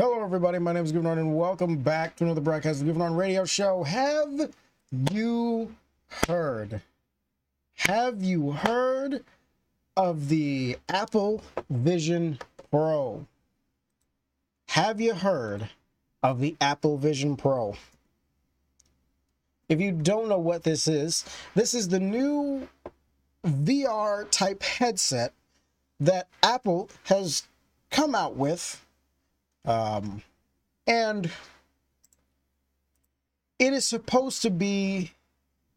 Hello, everybody. My name is Goof Norton, and welcome back to another broadcast of the Radio Show. Have you heard? Have you heard of the Apple Vision Pro? Have you heard of the Apple Vision Pro? If you don't know what this is, this is the new VR type headset that Apple has come out with um, and it is supposed to be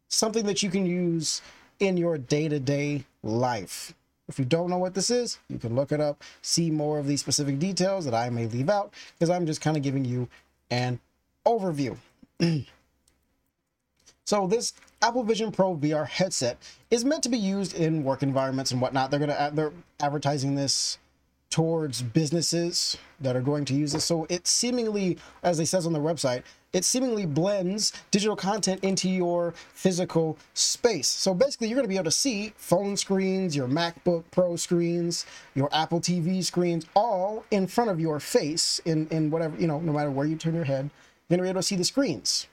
something that you can use in your day to day life. If you don't know what this is, you can look it up, see more of these specific details that I may leave out because I'm just kind of giving you an overview. so, this Apple Vision Pro VR headset is meant to be used in work environments and whatnot. They're gonna they're advertising this towards businesses that are going to use this. So it seemingly, as it says on the website, it seemingly blends digital content into your physical space. So basically, you're going to be able to see phone screens, your MacBook Pro screens, your Apple TV screens, all in front of your face in, in whatever, you know, no matter where you turn your head, you're going to be able to see the screens.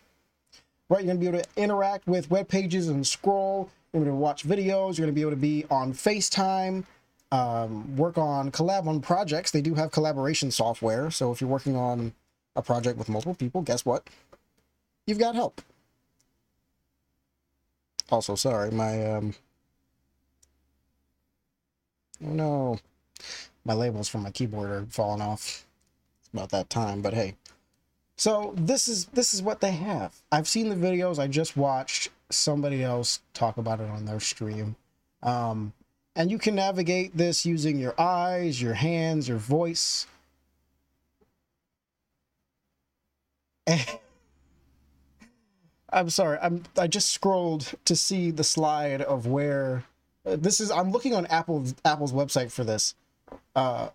Right? You're going to be able to interact with web pages and scroll. You're going to watch videos. You're going to be able to be on FaceTime um, work on collab on projects. They do have collaboration software. So if you're working on a project with multiple people, guess what? You've got help. Also, sorry, my um Oh no. My labels from my keyboard are falling off. It's about that time, but hey. So this is this is what they have. I've seen the videos. I just watched somebody else talk about it on their stream. Um and you can navigate this using your eyes, your hands, your voice. I'm sorry. I'm I just scrolled to see the slide of where uh, this is I'm looking on Apple's Apple's website for this. Uh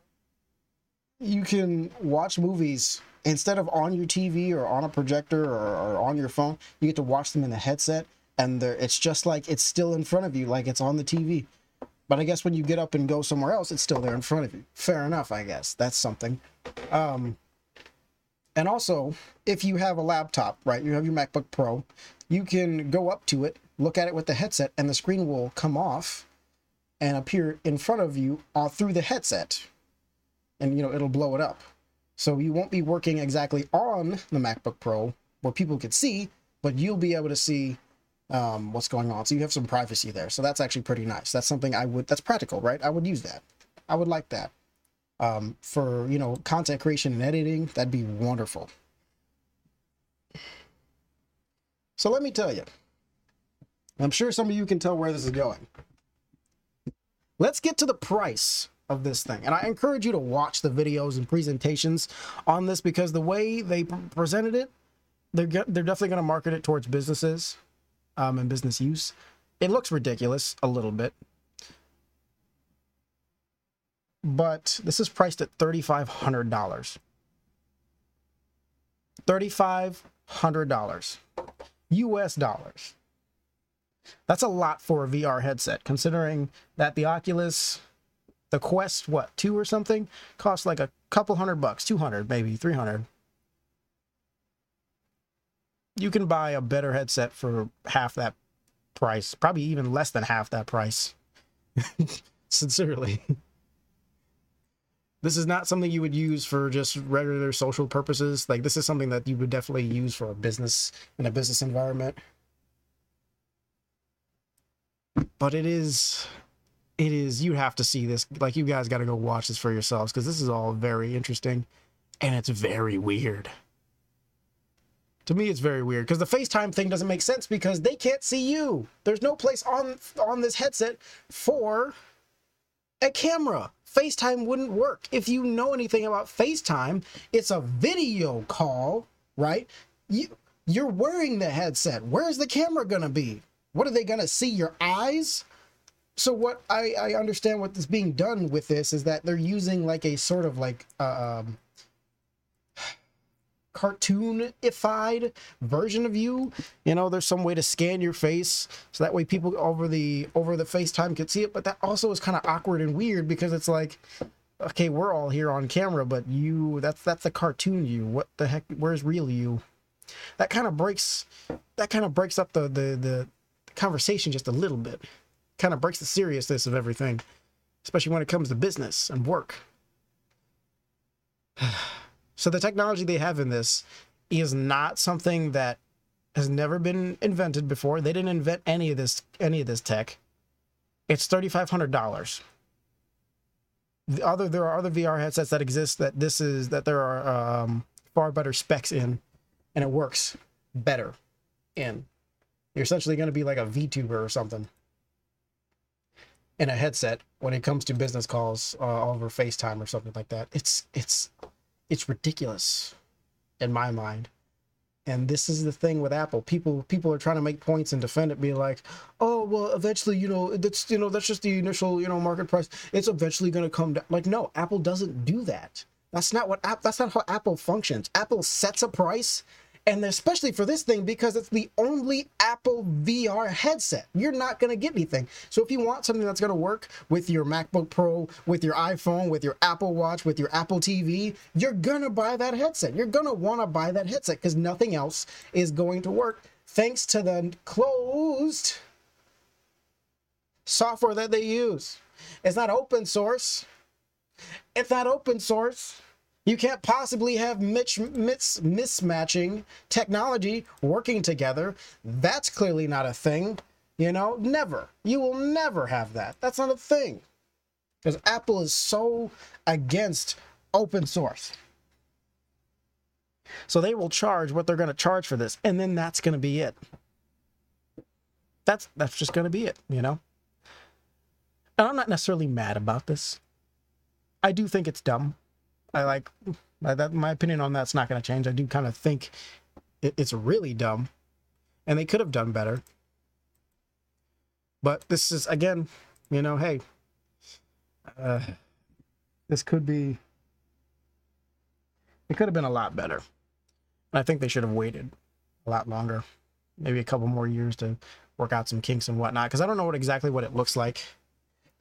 you can watch movies instead of on your TV or on a projector or, or on your phone, you get to watch them in the headset and it's just like it's still in front of you like it's on the TV. But I guess when you get up and go somewhere else, it's still there in front of you. Fair enough, I guess. That's something. Um, and also, if you have a laptop, right, you have your MacBook Pro, you can go up to it, look at it with the headset, and the screen will come off and appear in front of you uh, through the headset. And, you know, it'll blow it up. So you won't be working exactly on the MacBook Pro where people could see, but you'll be able to see um, what's going on. So you have some privacy there. So that's actually pretty nice. That's something I would, that's practical, right? I would use that. I would like that. Um, for, you know, content creation and editing, that'd be wonderful. So let me tell you, I'm sure some of you can tell where this is going. Let's get to the price of this thing. And I encourage you to watch the videos and presentations on this because the way they presented it, they're, they're definitely going to market it towards businesses um, and business use. It looks ridiculous a little bit. But this is priced at $3,500. $3,500 US dollars. That's a lot for a VR headset, considering that the Oculus, the Quest, what, two or something, costs like a couple hundred bucks, 200, maybe 300 you can buy a better headset for half that price, probably even less than half that price. Sincerely. This is not something you would use for just regular social purposes. Like this is something that you would definitely use for a business in a business environment. But it is it is you have to see this. Like you guys got to go watch this for yourselves cuz this is all very interesting and it's very weird to me it's very weird because the FaceTime thing doesn't make sense because they can't see you. There's no place on on this headset for a camera. FaceTime wouldn't work. If you know anything about FaceTime, it's a video call, right? You you're wearing the headset. Where's the camera gonna be? What are they gonna see your eyes? So what I, I understand what is being done with this is that they're using like a sort of like uh, um, cartoonified version of you. You know, there's some way to scan your face so that way people over the over the FaceTime can see it. But that also is kind of awkward and weird because it's like, okay, we're all here on camera, but you that's that's the cartoon you. What the heck where's real you? That kind of breaks that kind of breaks up the the the conversation just a little bit. Kind of breaks the seriousness of everything, especially when it comes to business and work. so the technology they have in this is not something that has never been invented before. They didn't invent any of this any of this tech. It's thirty five hundred dollars. The other there are other VR headsets that exist that this is that there are um, far better specs in, and it works better in. You're essentially going to be like a VTuber or something in a headset when it comes to business calls uh, over FaceTime or something like that. It's it's it's ridiculous in my mind. And this is the thing with Apple. People people are trying to make points and defend it, be like, "Oh, well, eventually, you know, that's you know, that's just the initial, you know, market price. It's eventually going to come down." Like, no, Apple doesn't do that. That's not what app. That's not how Apple functions. Apple sets a price and especially for this thing because it's the only Apple VR headset. You're not going to get anything. So if you want something that's going to work with your MacBook Pro, with your iPhone, with your Apple Watch, with your Apple TV, you're going to buy that headset. You're going to want to buy that headset because nothing else is going to work thanks to the closed software that they use. It's not open source. It's not open source. You can't possibly have mis- mis- mismatching technology working together. That's clearly not a thing. You know, never. You will never have that. That's not a thing. Because Apple is so against open source. So they will charge what they're going to charge for this, and then that's going to be it. That's that's just going to be it, you know. And I'm not necessarily mad about this. I do think it's dumb. I like that. My opinion on that's not going to change. I do kind of think it, it's really dumb, and they could have done better. But this is again, you know, hey, uh, this could be. It could have been a lot better. I think they should have waited a lot longer, maybe a couple more years to work out some kinks and whatnot. Because I don't know what exactly what it looks like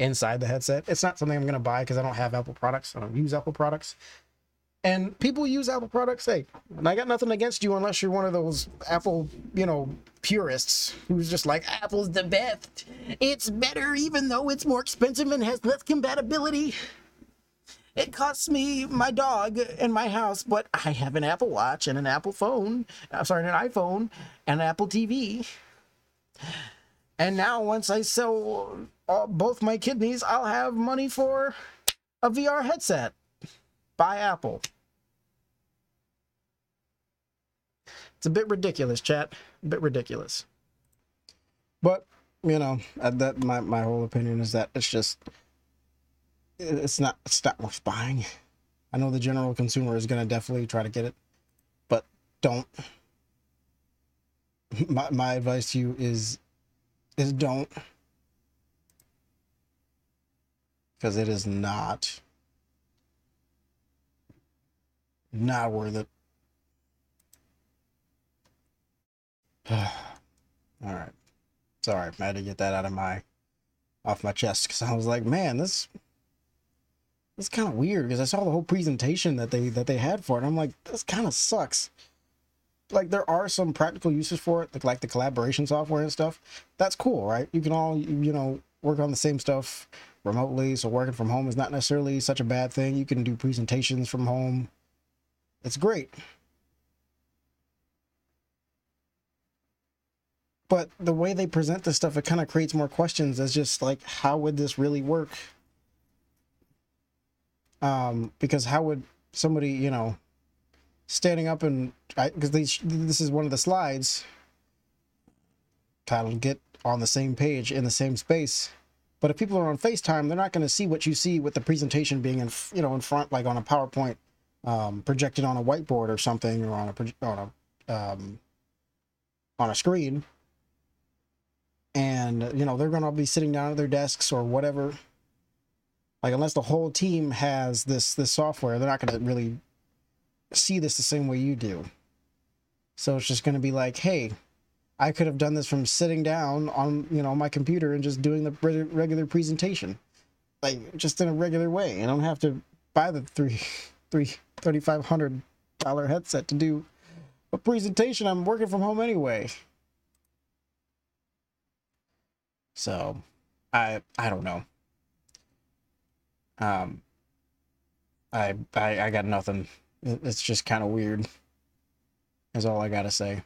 inside the headset. It's not something I'm going to buy because I don't have Apple products. I don't use Apple products. And people use Apple products. Hey, and I got nothing against you unless you're one of those Apple, you know, purists who's just like, Apple's the best. It's better even though it's more expensive and has less compatibility. It costs me my dog and my house, but I have an Apple Watch and an Apple phone. I'm sorry, an iPhone and an Apple TV. And now, once I sell all, both my kidneys, I'll have money for a VR headset by Apple. It's a bit ridiculous, chat. A bit ridiculous. But you know, uh, that my my whole opinion is that it's just it's not it's not worth buying. I know the general consumer is gonna definitely try to get it, but don't. My my advice to you is is don't. Because it is not not worth it. All right. Sorry, I had to get that out of my off my chest because I was like, man, this it's kind of weird because I saw the whole presentation that they that they had for it. I'm like, this kind of sucks. Like there are some practical uses for it, like, like the collaboration software and stuff. That's cool, right? You can all you know work on the same stuff remotely, so working from home is not necessarily such a bad thing. You can do presentations from home. It's great. But the way they present this stuff, it kind of creates more questions as just like, how would this really work? um, because how would somebody, you know, standing up and because these this is one of the slides titled "Get on the same page in the same space." But if people are on FaceTime, they're not going to see what you see with the presentation being in, you know, in front, like on a PowerPoint, um, projected on a whiteboard or something, or on a on a um, on a screen. And you know they're going to be sitting down at their desks or whatever, like unless the whole team has this this software, they're not going to really see this the same way you do. So it's just going to be like, hey, I could have done this from sitting down on you know my computer and just doing the regular presentation, like just in a regular way. I don't have to buy the three three thirty five hundred dollar headset to do a presentation. I'm working from home anyway. So I I don't know. Um I I, I got nothing. It's just kind of weird. Is all I gotta say.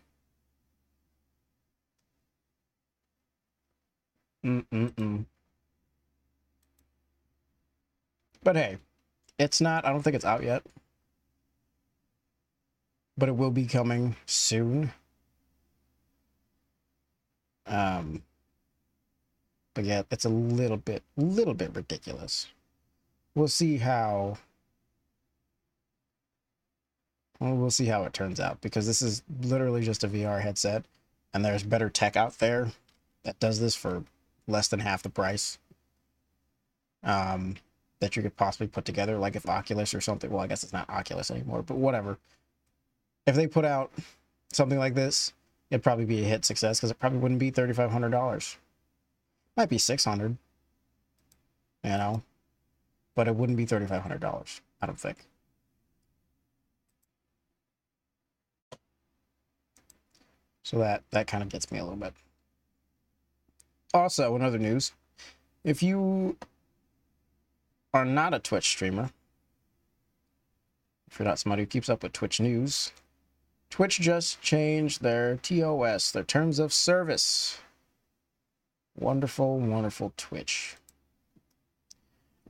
Mm-mm-mm. But hey, it's not, I don't think it's out yet. But it will be coming soon. Um, but yeah, it's a little bit, little bit ridiculous. We'll see how. Well, we'll see how it turns out because this is literally just a VR headset, and there's better tech out there that does this for less than half the price. Um, that you could possibly put together, like if Oculus or something. Well, I guess it's not Oculus anymore, but whatever. If they put out something like this, it'd probably be a hit success because it probably wouldn't be thirty five hundred dollars. Might be six hundred. You know, but it wouldn't be thirty five hundred dollars. I don't think. So that that kind of gets me a little bit. Also, in other news, if you are not a Twitch streamer, if you're not somebody who keeps up with Twitch news, Twitch just changed their TOS, their terms of service. Wonderful, wonderful Twitch.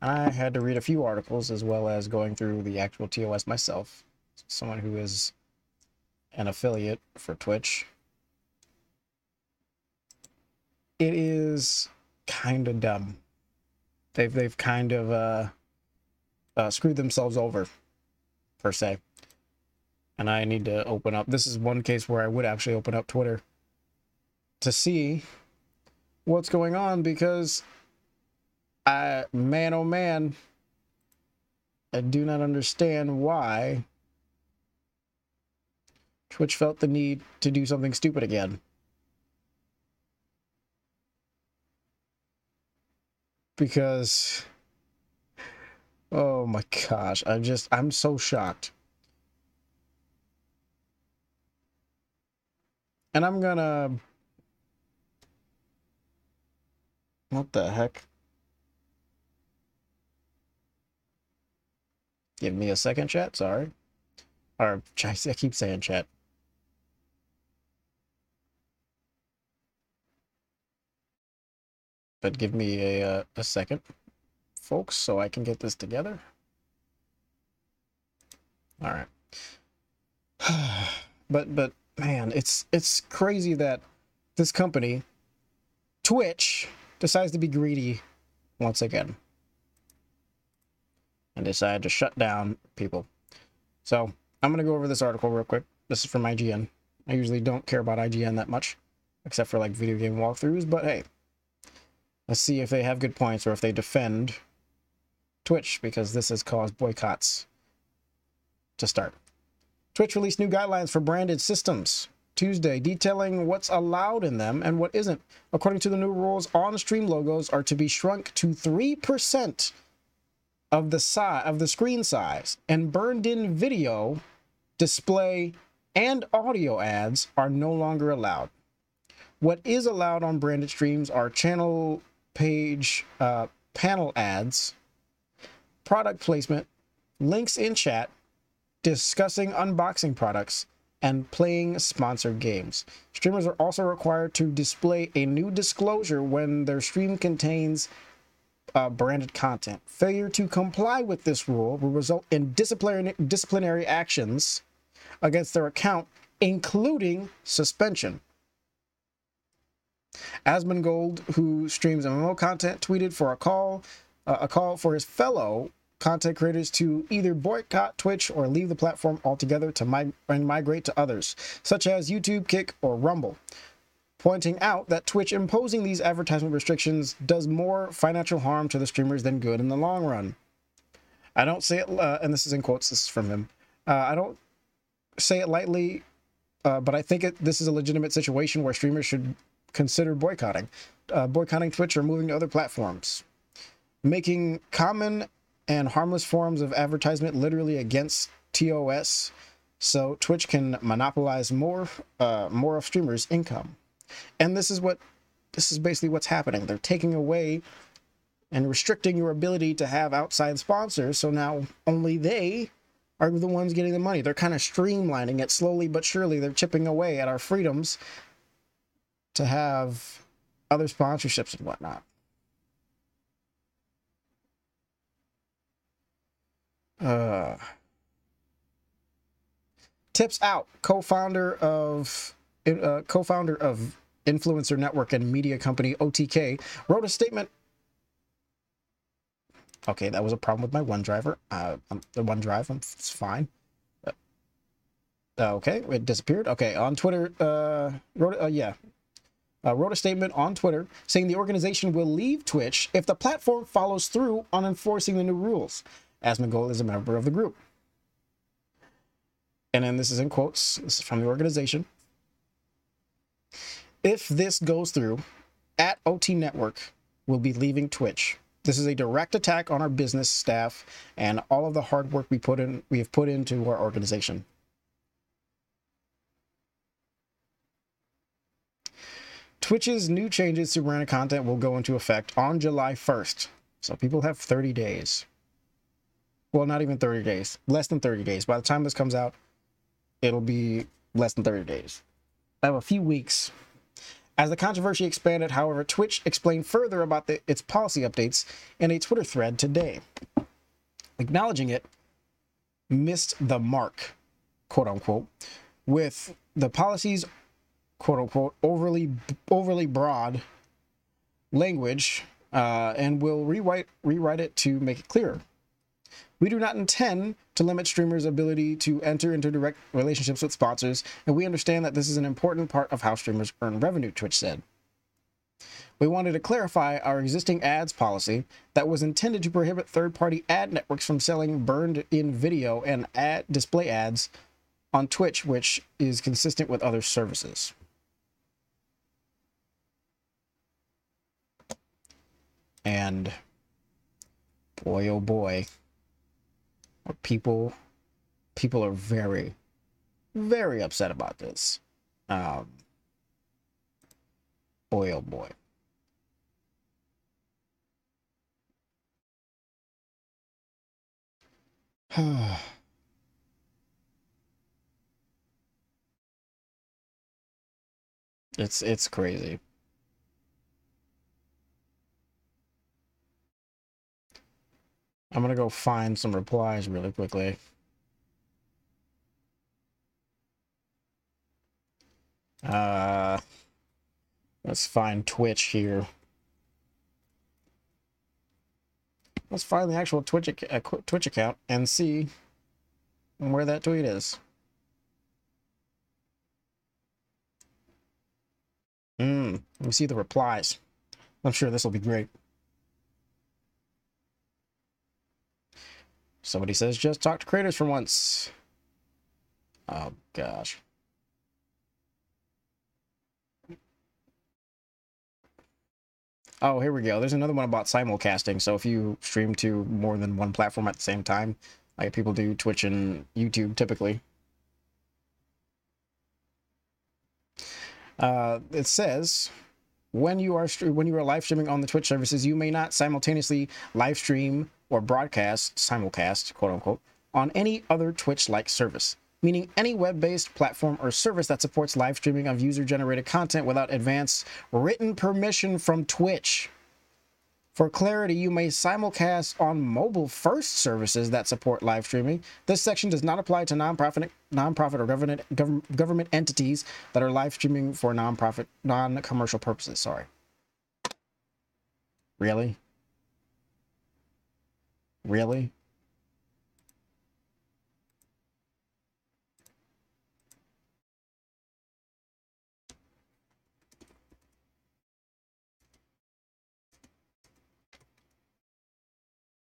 I had to read a few articles as well as going through the actual TOS myself. Someone who is an affiliate for Twitch. It is kind of dumb they've they've kind of uh, uh, screwed themselves over, per se. And I need to open up. This is one case where I would actually open up Twitter to see what's going on because I, man, oh man, I do not understand why Twitch felt the need to do something stupid again. Because oh my gosh i'm just i'm so shocked. And i'm gonna what the heck? Give me a second chat sorry. Or i keep saying chat But give me a, uh, a second, folks, so I can get this together. All right. but but man, it's it's crazy that this company, Twitch, decides to be greedy once again and decide to shut down people. So I'm gonna go over this article real quick. This is from IGN. I usually don't care about IGN that much, except for like video game walkthroughs, but hey, Let's see if they have good points or if they defend Twitch because this has caused boycotts to start. Twitch released new guidelines for branded systems Tuesday, detailing what's allowed in them and what isn't. According to the new rules, on-stream logos are to be shrunk to 3% of the size of the screen size, and burned-in video, display, and audio ads are no longer allowed. What is allowed on branded streams are channel page uh, panel ads, product placement, links in chat, discussing unboxing products, and playing sponsored games. Streamers are also required to display a new disclosure when their stream contains uh, branded content. Failure to comply with this rule will result in disciplinary, disciplinary actions against their account, including suspension. Asmongold, who streams MMO content, tweeted for a call, uh, a call for his fellow content creators to either boycott Twitch or leave the platform altogether to mig- and migrate to others, such as YouTube, Kick, or Rumble. Pointing out that Twitch imposing these advertisement restrictions does more financial harm to the streamers than good in the long run. I don't say it, uh, and this is in quotes, this is from him. Uh, I don't say it lightly, uh, but I think it, this is a legitimate situation where streamers should consider boycotting, uh, boycotting Twitch or moving to other platforms. Making common and harmless forms of advertisement literally against TOS, so Twitch can monopolize more uh, more of streamers' income. And this is what this is basically what's happening. They're taking away and restricting your ability to have outside sponsors. So now only they are the ones getting the money. They're kind of streamlining it slowly but surely. They're chipping away at our freedoms to have other sponsorships and whatnot. Uh, tips out. Co-founder of uh, co-founder of influencer network and media company OTK wrote a statement. Okay, that was a problem with my OneDrive. Uh, um, the OneDrive, it's fine. Uh, okay, it disappeared. Okay, on Twitter, uh, wrote uh, yeah, uh, wrote a statement on Twitter saying the organization will leave Twitch if the platform follows through on enforcing the new rules. Asmongold is a member of the group. And then this is in quotes. This is from the organization. If this goes through, at OT Network will be leaving Twitch. This is a direct attack on our business staff and all of the hard work we put in we have put into our organization. Twitch's new changes to branded content will go into effect on July 1st. So people have 30 days. Well, not even 30 days. Less than 30 days. By the time this comes out, it'll be less than 30 days. I have a few weeks as the controversy expanded, however, Twitch explained further about the, its policy updates in a Twitter thread today. Acknowledging it missed the mark, quote unquote, with the policies, quote unquote, overly overly broad language, uh, and will rewrite rewrite it to make it clearer. We do not intend to limit streamers' ability to enter into direct relationships with sponsors, and we understand that this is an important part of how streamers earn revenue, Twitch said. We wanted to clarify our existing ads policy that was intended to prohibit third party ad networks from selling burned in video and ad display ads on Twitch, which is consistent with other services. And boy, oh boy people people are very very upset about this. Um boy oh boy. It's it's crazy I'm gonna go find some replies really quickly. Uh, let's find Twitch here. Let's find the actual Twitch, uh, Twitch account and see where that tweet is. Hmm, let me see the replies. I'm sure this will be great. Somebody says just talk to creators for once. Oh gosh. Oh, here we go. There's another one about simulcasting. So if you stream to more than one platform at the same time, like people do Twitch and YouTube typically. Uh, it says when you are when you are live streaming on the Twitch services, you may not simultaneously live stream or broadcast, simulcast, quote unquote, on any other Twitch like service, meaning any web based platform or service that supports live streaming of user generated content without advance written permission from Twitch. For clarity, you may simulcast on mobile first services that support live streaming. This section does not apply to nonprofit, nonprofit or government, government entities that are live streaming for nonprofit, non commercial purposes. Sorry. Really? Really?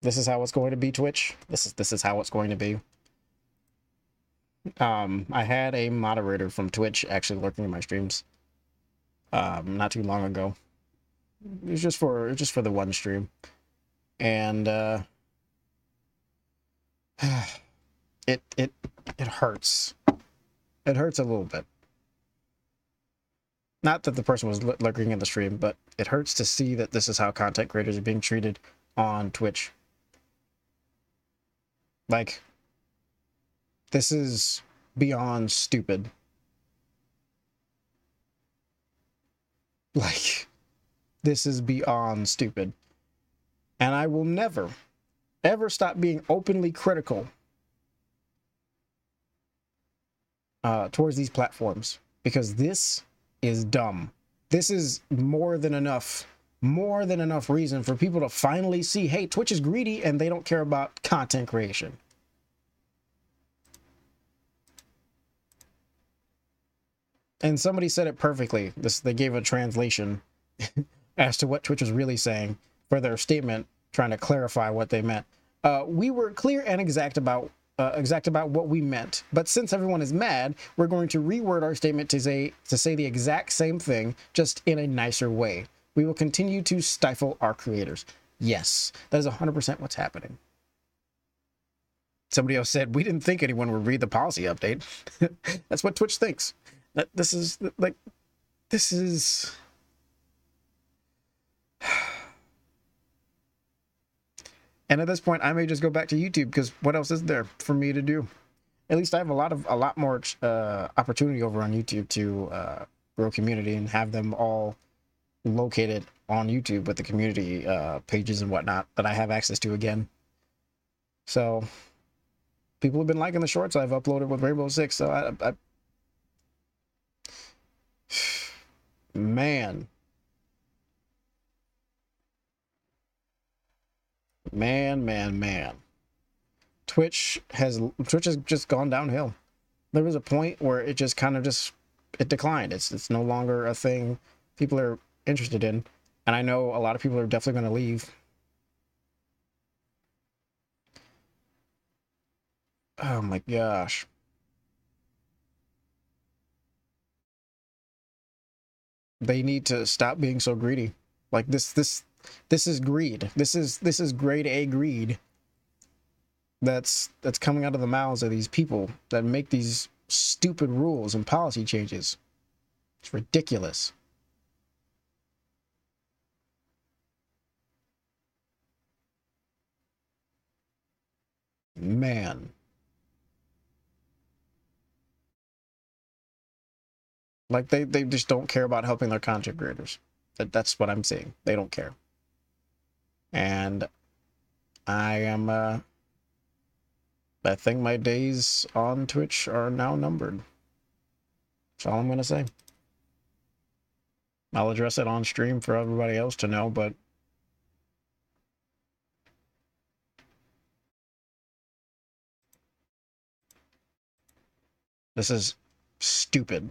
This is how it's going to be, Twitch. This is this is how it's going to be. Um, I had a moderator from Twitch actually lurking in my streams. Um, not too long ago. It was just for just for the one stream, and uh, it it it hurts. It hurts a little bit. Not that the person was lurking in the stream, but it hurts to see that this is how content creators are being treated on Twitch. Like, this is beyond stupid. Like, this is beyond stupid. And I will never, ever stop being openly critical uh, towards these platforms because this is dumb. This is more than enough, more than enough reason for people to finally see hey, Twitch is greedy and they don't care about content creation. And somebody said it perfectly. This they gave a translation as to what Twitch was really saying for their statement, trying to clarify what they meant. Uh, we were clear and exact about uh, exact about what we meant. But since everyone is mad, we're going to reword our statement to say to say the exact same thing, just in a nicer way. We will continue to stifle our creators. Yes, that is 100% what's happening. Somebody else said we didn't think anyone would read the policy update. That's what Twitch thinks. That this is like this is And at this point, I may just go back to YouTube because what else is there for me to do? At least I have a lot of a lot more uh, opportunity over on YouTube to uh, grow community and have them all located on YouTube with the community uh, pages and whatnot that I have access to again. So people have been liking the shorts I've uploaded with Rainbow Six. So I, I man, Man, man, man. Twitch has Twitch has just gone downhill. There was a point where it just kind of just it declined. It's it's no longer a thing people are interested in, and I know a lot of people are definitely going to leave. Oh my gosh. They need to stop being so greedy. Like this this this is greed. This is this is grade A greed. That's that's coming out of the mouths of these people that make these stupid rules and policy changes. It's ridiculous. Man. Like they, they just don't care about helping their content creators. That that's what I'm seeing. They don't care and I am uh I think my days on Twitch are now numbered. That's all I'm gonna say. I'll address it on stream for everybody else to know, but this is stupid.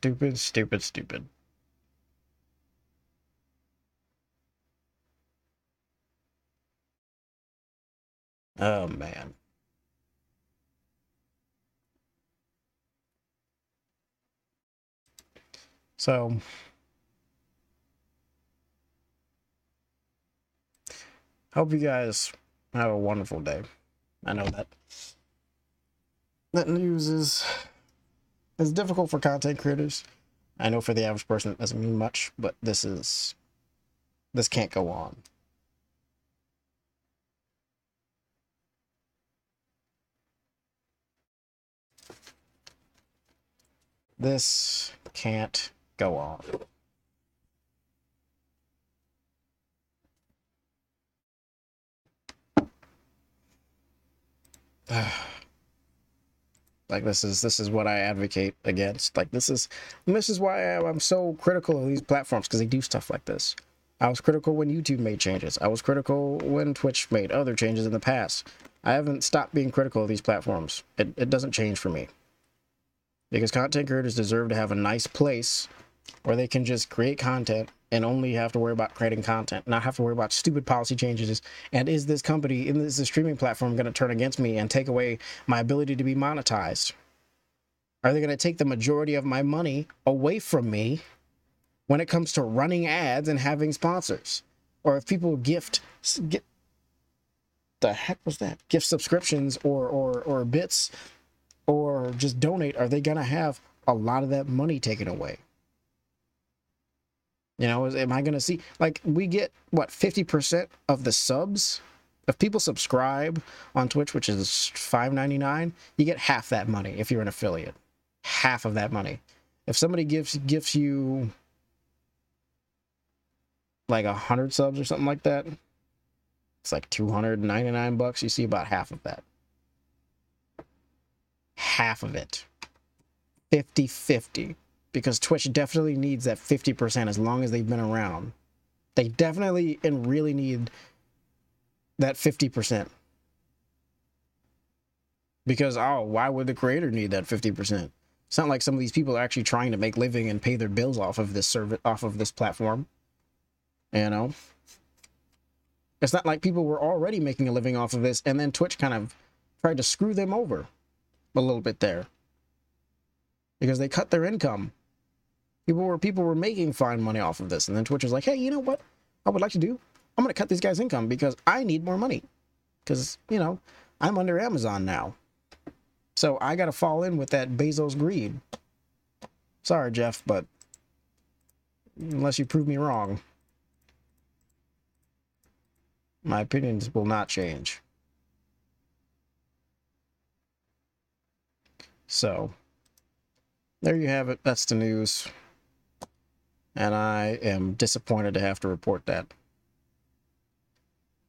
Stupid, stupid, stupid. Oh, man. So, hope you guys have a wonderful day. I know that that news is it's difficult for content creators. I know for the average person it doesn't mean much, but this is this can't go on. This can't go on. Like this is this is what I advocate against. Like this is this is why I'm so critical of these platforms because they do stuff like this. I was critical when YouTube made changes. I was critical when Twitch made other changes in the past. I haven't stopped being critical of these platforms. It it doesn't change for me. Because content creators deserve to have a nice place where they can just create content and only have to worry about creating content, not have to worry about stupid policy changes. And is this company, is this streaming platform going to turn against me and take away my ability to be monetized? Are they going to take the majority of my money away from me when it comes to running ads and having sponsors? or if people gift get the heck was that gift subscriptions or or or bits or just donate are they gonna have a lot of that money taken away you know am i gonna see like we get what 50% of the subs? If people subscribe on twitch which is 5.99 you get half that money if you're an affiliate. Half of that money. If somebody gives gives you like a hundred subs or something like that it's like 299 bucks you see about half of that. Half of it. 50 50 because twitch definitely needs that 50% as long as they've been around. They definitely and really need that 50% because oh why would the creator need that 50% it's not like some of these people are actually trying to make living and pay their bills off of this service off of this platform you know? It's not like people were already making a living off of this and then twitch kind of tried to screw them over a little bit there. Because they cut their income people were people were making fine money off of this and then twitch was like hey you know what i would like to do i'm going to cut these guys income because i need more money because you know i'm under amazon now so I got to fall in with that Bezos greed. Sorry, Jeff, but unless you prove me wrong, my opinions will not change. So, there you have it. That's the news. And I am disappointed to have to report that.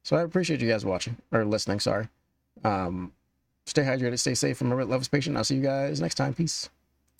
So I appreciate you guys watching or listening, sorry. Um, Stay hydrated, stay safe. Remember, love is patient. I'll see you guys next time. Peace.